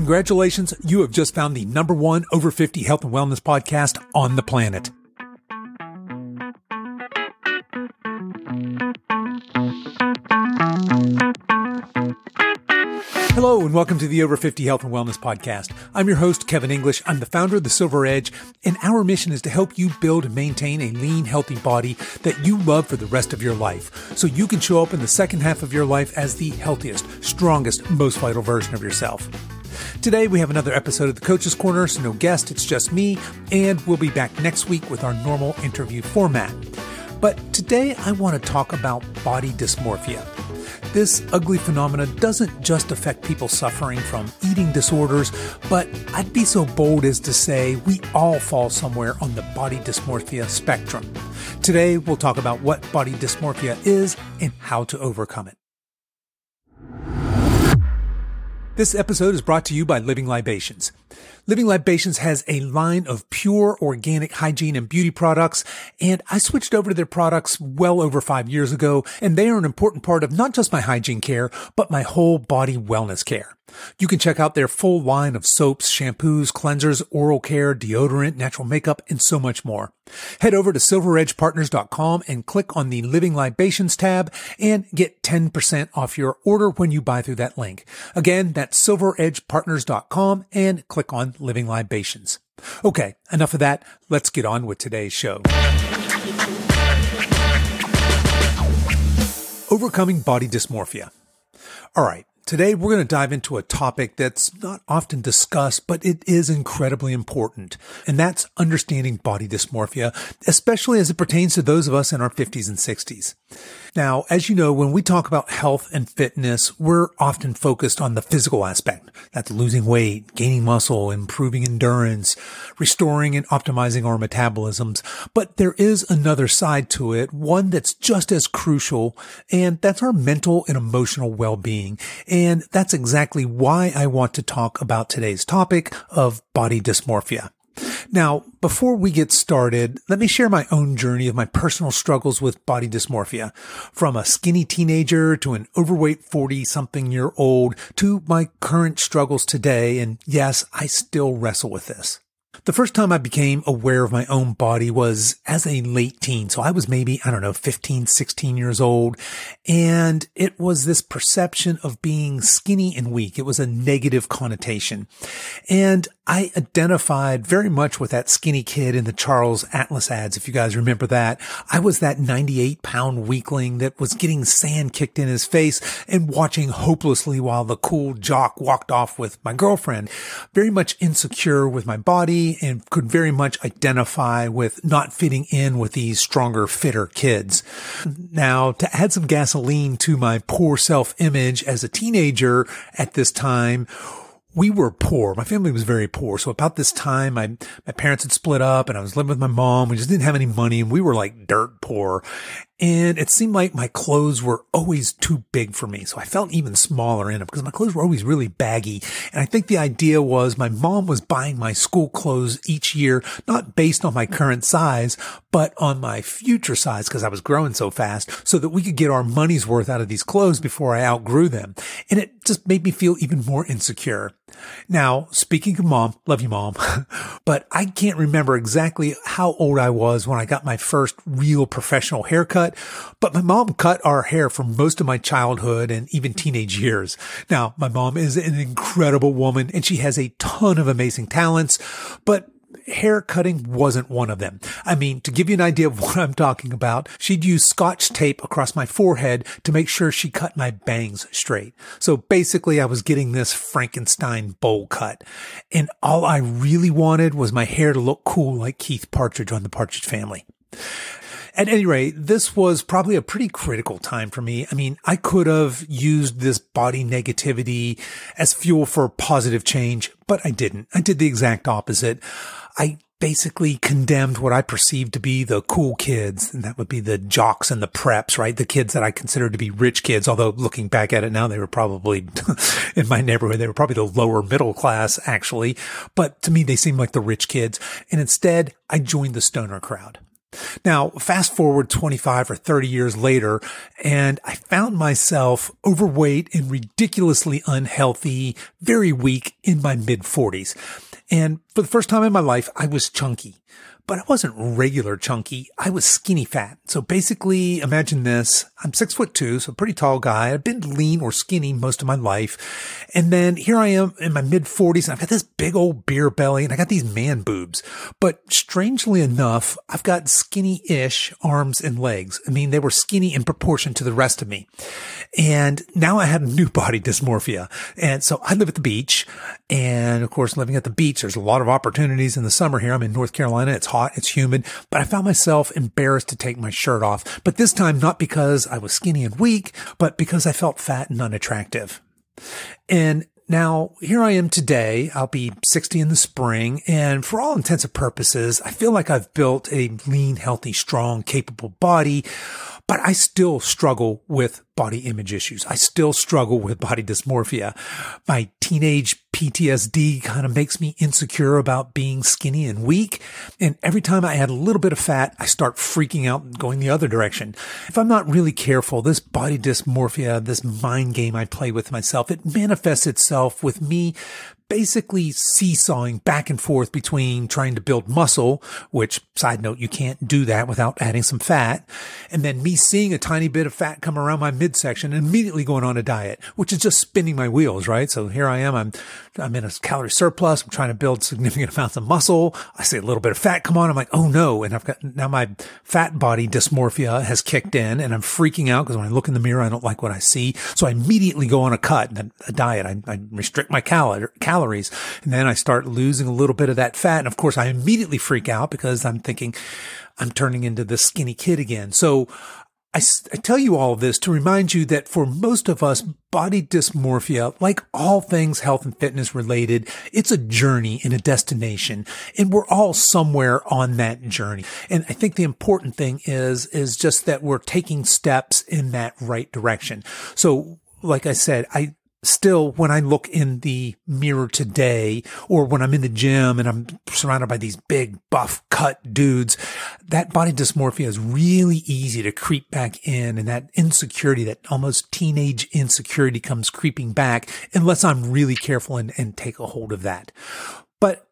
Congratulations, you have just found the number one over 50 health and wellness podcast on the planet. Hello and welcome to the Over 50 Health and Wellness Podcast. I'm your host, Kevin English. I'm the founder of the Silver Edge, and our mission is to help you build and maintain a lean, healthy body that you love for the rest of your life so you can show up in the second half of your life as the healthiest, strongest, most vital version of yourself. Today we have another episode of the Coach's Corner, so no guest, it's just me, and we'll be back next week with our normal interview format. But today I want to talk about body dysmorphia. This ugly phenomena doesn't just affect people suffering from eating disorders, but I'd be so bold as to say we all fall somewhere on the body dysmorphia spectrum. Today, we'll talk about what body dysmorphia is and how to overcome it. This episode is brought to you by Living Libations. Living Libations has a line of pure organic hygiene and beauty products, and I switched over to their products well over five years ago, and they are an important part of not just my hygiene care, but my whole body wellness care. You can check out their full line of soaps, shampoos, cleansers, oral care, deodorant, natural makeup, and so much more. Head over to silveredgepartners.com and click on the Living Libations tab and get 10% off your order when you buy through that link. Again, that's silveredgepartners.com and click on Living Libations. Okay, enough of that. Let's get on with today's show. Overcoming body dysmorphia. All right. Today, we're going to dive into a topic that's not often discussed, but it is incredibly important. And that's understanding body dysmorphia, especially as it pertains to those of us in our 50s and 60s. Now, as you know, when we talk about health and fitness, we're often focused on the physical aspect. That's losing weight, gaining muscle, improving endurance, restoring and optimizing our metabolisms. But there is another side to it, one that's just as crucial, and that's our mental and emotional well-being. And that's exactly why I want to talk about today's topic of body dysmorphia. Now, before we get started, let me share my own journey of my personal struggles with body dysmorphia. From a skinny teenager to an overweight 40 something year old to my current struggles today. And yes, I still wrestle with this. The first time I became aware of my own body was as a late teen. So I was maybe, I don't know, 15, 16 years old. And it was this perception of being skinny and weak. It was a negative connotation. And I identified very much with that skinny kid in the Charles Atlas ads. If you guys remember that, I was that 98 pound weakling that was getting sand kicked in his face and watching hopelessly while the cool jock walked off with my girlfriend. Very much insecure with my body and could very much identify with not fitting in with these stronger, fitter kids. Now, to add some gasoline to my poor self image as a teenager at this time, we were poor. My family was very poor. So about this time, my, my parents had split up and I was living with my mom. We just didn't have any money and we were like dirt poor. And it seemed like my clothes were always too big for me. So I felt even smaller in them because my clothes were always really baggy. And I think the idea was my mom was buying my school clothes each year, not based on my current size, but on my future size because I was growing so fast so that we could get our money's worth out of these clothes before I outgrew them. And it just made me feel even more insecure. Now, speaking of mom, love you mom, but I can't remember exactly how old I was when I got my first real professional haircut, but my mom cut our hair for most of my childhood and even teenage years. Now, my mom is an incredible woman and she has a ton of amazing talents, but hair cutting wasn't one of them. I mean, to give you an idea of what I'm talking about, she'd use scotch tape across my forehead to make sure she cut my bangs straight. So basically I was getting this Frankenstein bowl cut. And all I really wanted was my hair to look cool like Keith Partridge on the Partridge family. At any rate, this was probably a pretty critical time for me. I mean, I could have used this body negativity as fuel for positive change, but I didn't. I did the exact opposite. I basically condemned what I perceived to be the cool kids. And that would be the jocks and the preps, right? The kids that I considered to be rich kids. Although looking back at it now, they were probably in my neighborhood. They were probably the lower middle class, actually. But to me, they seemed like the rich kids. And instead I joined the stoner crowd. Now, fast forward 25 or 30 years later, and I found myself overweight and ridiculously unhealthy, very weak in my mid 40s. And for the first time in my life, I was chunky but I wasn't regular chunky. I was skinny fat. So basically imagine this. I'm six foot two, so pretty tall guy. I've been lean or skinny most of my life. And then here I am in my mid forties and I've got this big old beer belly and I got these man boobs. But strangely enough, I've got skinny-ish arms and legs. I mean, they were skinny in proportion to the rest of me. And now I have new body dysmorphia. And so I live at the beach. And of course, living at the beach, there's a lot of opportunities in the summer here. I'm in North Carolina. It's hot it's humid, but I found myself embarrassed to take my shirt off. But this time, not because I was skinny and weak, but because I felt fat and unattractive. And now, here I am today. I'll be 60 in the spring. And for all intents and purposes, I feel like I've built a lean, healthy, strong, capable body but I still struggle with body image issues. I still struggle with body dysmorphia. My teenage PTSD kind of makes me insecure about being skinny and weak. And every time I add a little bit of fat, I start freaking out and going the other direction. If I'm not really careful, this body dysmorphia, this mind game I play with myself, it manifests itself with me basically seesawing back and forth between trying to build muscle, which side note, you can't do that without adding some fat. And then me seeing a tiny bit of fat come around my midsection and immediately going on a diet, which is just spinning my wheels, right? So here I am. I'm, I'm in a calorie surplus. I'm trying to build significant amounts of muscle. I see a little bit of fat come on. I'm like, Oh no. And I've got now my fat body dysmorphia has kicked in and I'm freaking out because when I look in the mirror, I don't like what I see. So I immediately go on a cut and a diet. I, I restrict my calories calories. And then I start losing a little bit of that fat. And of course, I immediately freak out because I'm thinking I'm turning into the skinny kid again. So I, I, tell you all this to remind you that for most of us, body dysmorphia, like all things health and fitness related, it's a journey and a destination. And we're all somewhere on that journey. And I think the important thing is, is just that we're taking steps in that right direction. So like I said, I, still when I look in the mirror today or when I'm in the gym and I'm surrounded by these big buff cut dudes, that body dysmorphia is really easy to creep back in and that insecurity, that almost teenage insecurity comes creeping back unless I'm really careful and, and take a hold of that. But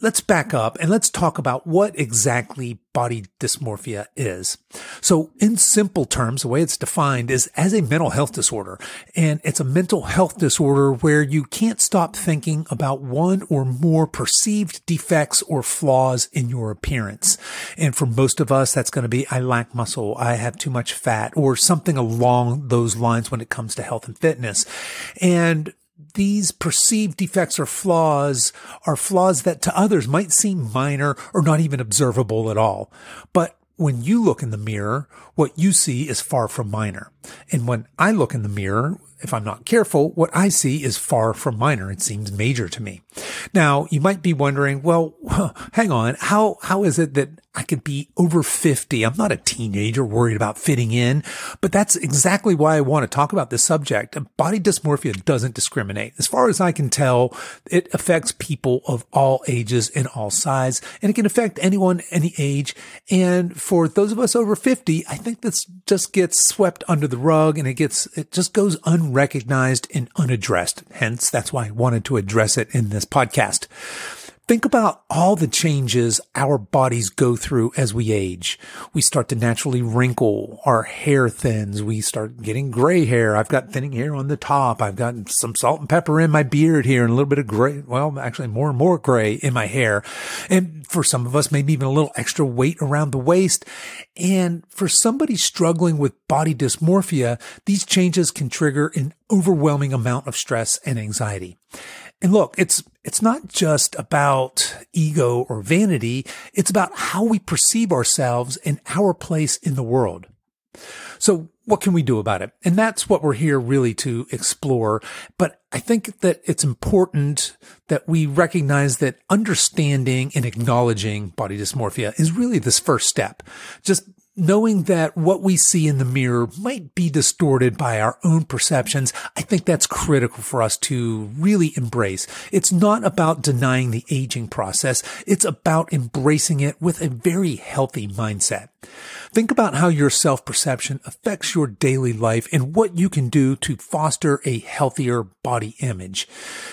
let's back up and let's talk about what exactly body dysmorphia is. So in simple terms, the way it's defined is as a mental health disorder. And it's a mental health disorder where you can't stop thinking about one or more perceived defects or flaws in your appearance. And for most of us, that's going to be, I lack muscle. I have too much fat or something along those lines when it comes to health and fitness. And these perceived defects or flaws are flaws that to others might seem minor or not even observable at all. But when you look in the mirror, what you see is far from minor. And when I look in the mirror, if I'm not careful, what I see is far from minor. It seems major to me. Now, you might be wondering, well, hang on. How, how is it that I could be over 50? I'm not a teenager worried about fitting in, but that's exactly why I want to talk about this subject. Body dysmorphia doesn't discriminate. As far as I can tell, it affects people of all ages and all size, and it can affect anyone, any age. And for those of us over 50, I think this just gets swept under the rug and it gets, it just goes unrecognized and unaddressed. Hence, that's why I wanted to address it in this podcast. Think about all the changes our bodies go through as we age. We start to naturally wrinkle. Our hair thins. We start getting gray hair. I've got thinning hair on the top. I've got some salt and pepper in my beard here and a little bit of gray. Well, actually more and more gray in my hair. And for some of us, maybe even a little extra weight around the waist. And for somebody struggling with body dysmorphia, these changes can trigger an overwhelming amount of stress and anxiety. And look, it's, it's not just about ego or vanity. It's about how we perceive ourselves and our place in the world. So what can we do about it? And that's what we're here really to explore. But I think that it's important that we recognize that understanding and acknowledging body dysmorphia is really this first step. Just knowing that what we see in the mirror might be distorted by our own perceptions, I think that's critical for us to really embrace. It's not about denying the aging process. It's about embracing it with a very healthy mindset. Think about how your self-perception affects your daily life and what you can do to foster a healthier body image.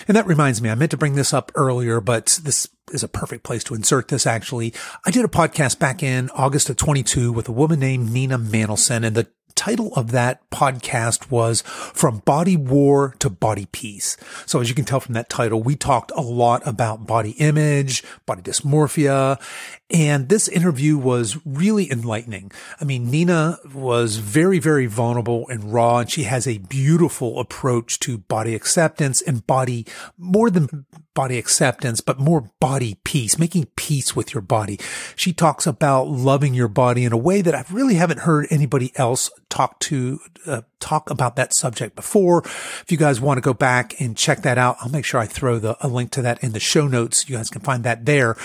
And that reminds me, I meant to bring this up earlier, but this is a perfect place to insert this actually. I did a podcast back in August of 22 with a woman named Nina Manolson and the title of that podcast was From Body War to Body Peace. So as you can tell from that title, we talked a lot about body image, body dysmorphia, and this interview was really enlightening. I mean, Nina was very, very vulnerable and raw, and she has a beautiful approach to body acceptance and body, more than body acceptance, but more body peace, making peace with your body. She talks about loving your body in a way that I really haven't heard anybody else talk to, uh, talk about that subject before. If you guys want to go back and check that out, I'll make sure I throw the, a link to that in the show notes. You guys can find that there.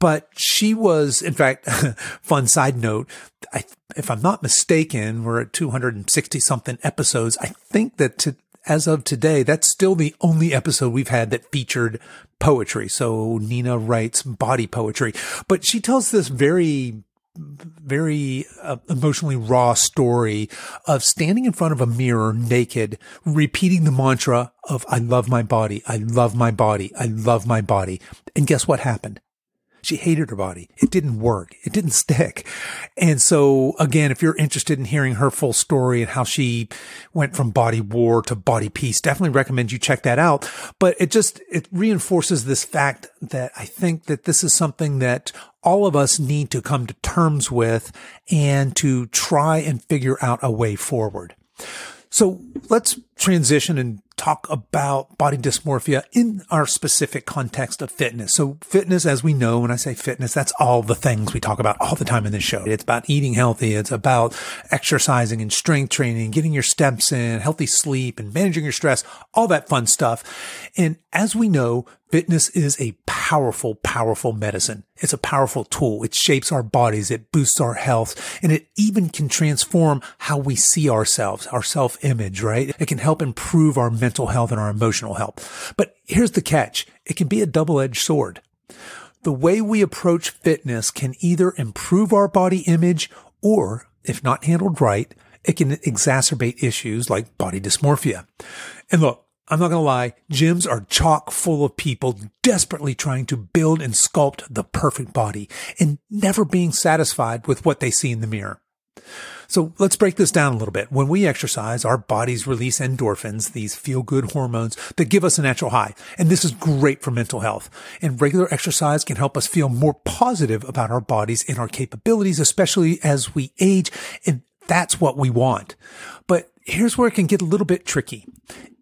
But she was, in fact, fun side note. I, if I'm not mistaken, we're at 260 something episodes. I think that to, as of today, that's still the only episode we've had that featured poetry. So Nina writes body poetry, but she tells this very very uh, emotionally raw story of standing in front of a mirror naked, repeating the mantra of, I love my body. I love my body. I love my body. And guess what happened? She hated her body. It didn't work. It didn't stick. And so again, if you're interested in hearing her full story and how she went from body war to body peace, definitely recommend you check that out. But it just, it reinforces this fact that I think that this is something that all of us need to come to terms with and to try and figure out a way forward. So let's transition and talk about body dysmorphia in our specific context of fitness. So fitness, as we know, when I say fitness, that's all the things we talk about all the time in this show. It's about eating healthy. It's about exercising and strength training, getting your steps in, healthy sleep and managing your stress, all that fun stuff. And as we know, Fitness is a powerful, powerful medicine. It's a powerful tool. It shapes our bodies. It boosts our health and it even can transform how we see ourselves, our self image, right? It can help improve our mental health and our emotional health. But here's the catch. It can be a double edged sword. The way we approach fitness can either improve our body image or if not handled right, it can exacerbate issues like body dysmorphia. And look, I'm not going to lie, gyms are chock full of people desperately trying to build and sculpt the perfect body and never being satisfied with what they see in the mirror. So let's break this down a little bit. When we exercise, our bodies release endorphins, these feel good hormones that give us a natural high. And this is great for mental health. And regular exercise can help us feel more positive about our bodies and our capabilities, especially as we age. And that's what we want. But here's where it can get a little bit tricky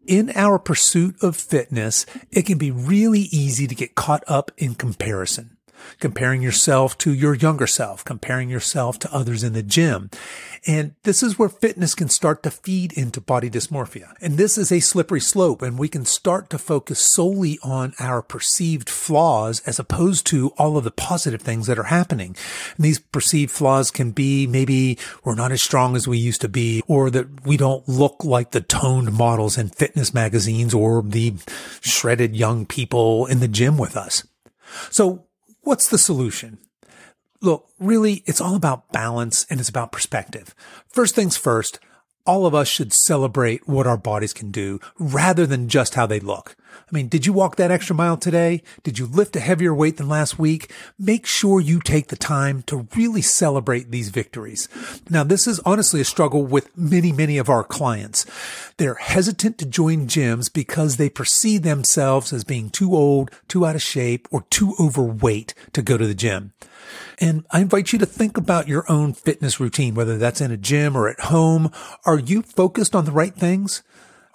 in our pursuit of fitness, it can be really easy to get caught up in comparison comparing yourself to your younger self, comparing yourself to others in the gym. And this is where fitness can start to feed into body dysmorphia. And this is a slippery slope and we can start to focus solely on our perceived flaws as opposed to all of the positive things that are happening. And these perceived flaws can be maybe we're not as strong as we used to be or that we don't look like the toned models in fitness magazines or the shredded young people in the gym with us. So What's the solution? Look, really, it's all about balance and it's about perspective. First things first, all of us should celebrate what our bodies can do rather than just how they look. I mean, did you walk that extra mile today? Did you lift a heavier weight than last week? Make sure you take the time to really celebrate these victories. Now, this is honestly a struggle with many, many of our clients. They're hesitant to join gyms because they perceive themselves as being too old, too out of shape, or too overweight to go to the gym. And I invite you to think about your own fitness routine, whether that's in a gym or at home. Are you focused on the right things?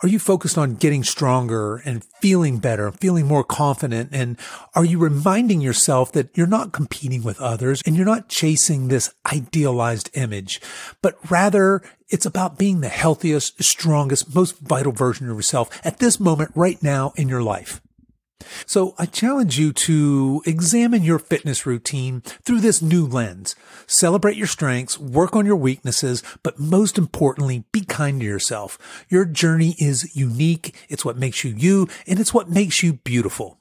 Are you focused on getting stronger and feeling better, feeling more confident? And are you reminding yourself that you're not competing with others and you're not chasing this idealized image, but rather it's about being the healthiest, strongest, most vital version of yourself at this moment right now in your life. So I challenge you to examine your fitness routine through this new lens. Celebrate your strengths, work on your weaknesses, but most importantly, be kind to yourself. Your journey is unique. It's what makes you you and it's what makes you beautiful.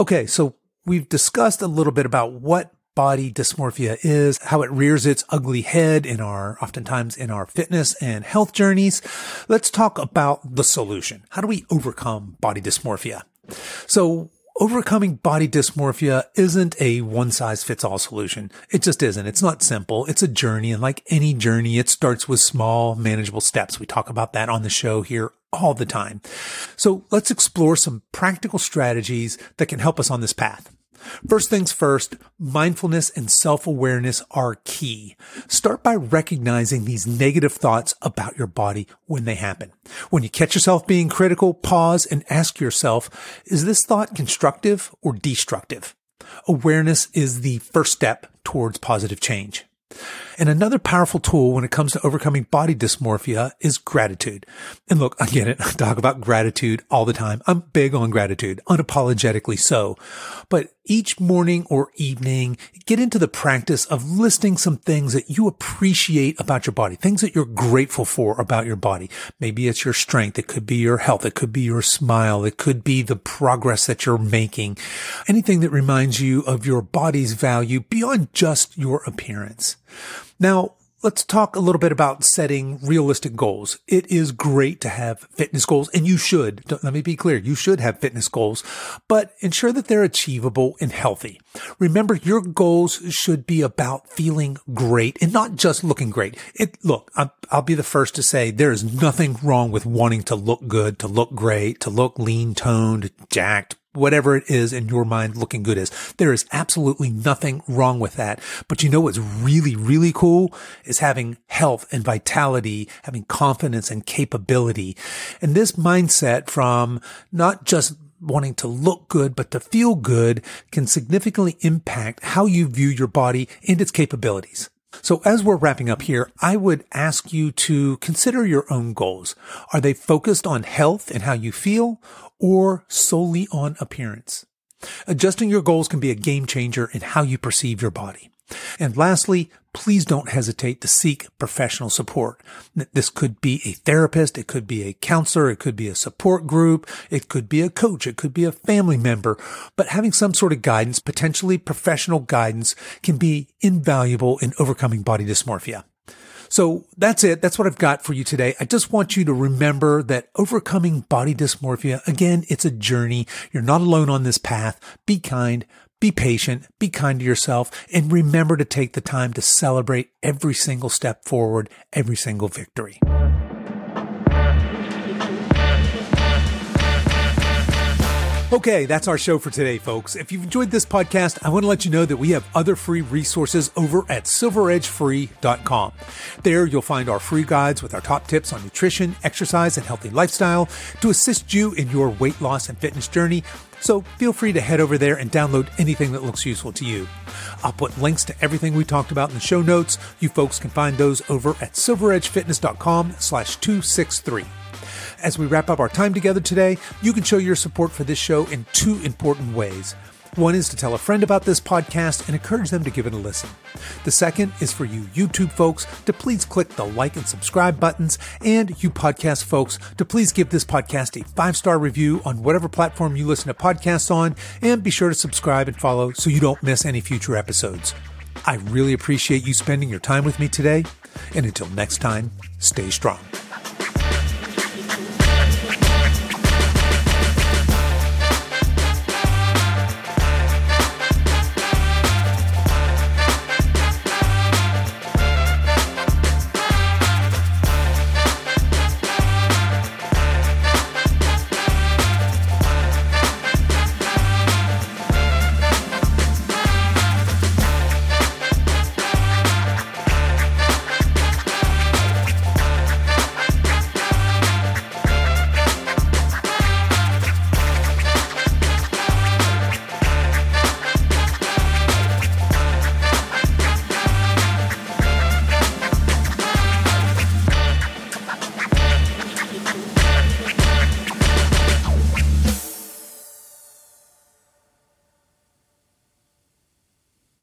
Okay. So we've discussed a little bit about what body dysmorphia is, how it rears its ugly head in our, oftentimes in our fitness and health journeys. Let's talk about the solution. How do we overcome body dysmorphia? So overcoming body dysmorphia isn't a one size fits all solution. It just isn't. It's not simple. It's a journey. And like any journey, it starts with small, manageable steps. We talk about that on the show here all the time. So let's explore some practical strategies that can help us on this path. First things first, mindfulness and self-awareness are key. Start by recognizing these negative thoughts about your body when they happen. When you catch yourself being critical, pause and ask yourself, is this thought constructive or destructive? Awareness is the first step towards positive change. And another powerful tool when it comes to overcoming body dysmorphia is gratitude. And look, I get it. I talk about gratitude all the time. I'm big on gratitude, unapologetically so. But each morning or evening, get into the practice of listing some things that you appreciate about your body, things that you're grateful for about your body. Maybe it's your strength. It could be your health. It could be your smile. It could be the progress that you're making. Anything that reminds you of your body's value beyond just your appearance. Now, let's talk a little bit about setting realistic goals. It is great to have fitness goals and you should, let me be clear, you should have fitness goals, but ensure that they're achievable and healthy. Remember your goals should be about feeling great and not just looking great. It, look, I'll, I'll be the first to say there is nothing wrong with wanting to look good, to look great, to look lean toned, jacked, whatever it is in your mind looking good is. There is absolutely nothing wrong with that. But you know what's really, really cool is having health and vitality, having confidence and capability. And this mindset from not just wanting to look good, but to feel good can significantly impact how you view your body and its capabilities. So as we're wrapping up here, I would ask you to consider your own goals. Are they focused on health and how you feel or solely on appearance? Adjusting your goals can be a game changer in how you perceive your body. And lastly, please don't hesitate to seek professional support. This could be a therapist. It could be a counselor. It could be a support group. It could be a coach. It could be a family member, but having some sort of guidance, potentially professional guidance can be invaluable in overcoming body dysmorphia. So that's it. That's what I've got for you today. I just want you to remember that overcoming body dysmorphia, again, it's a journey. You're not alone on this path. Be kind, be patient, be kind to yourself, and remember to take the time to celebrate every single step forward, every single victory. Okay, that's our show for today, folks. If you've enjoyed this podcast, I want to let you know that we have other free resources over at silveredgefree.com. There you'll find our free guides with our top tips on nutrition, exercise, and healthy lifestyle to assist you in your weight loss and fitness journey. So feel free to head over there and download anything that looks useful to you. I'll put links to everything we talked about in the show notes. You folks can find those over at silveredgefitness.com slash 263. As we wrap up our time together today, you can show your support for this show in two important ways. One is to tell a friend about this podcast and encourage them to give it a listen. The second is for you YouTube folks to please click the like and subscribe buttons, and you podcast folks to please give this podcast a five star review on whatever platform you listen to podcasts on, and be sure to subscribe and follow so you don't miss any future episodes. I really appreciate you spending your time with me today, and until next time, stay strong.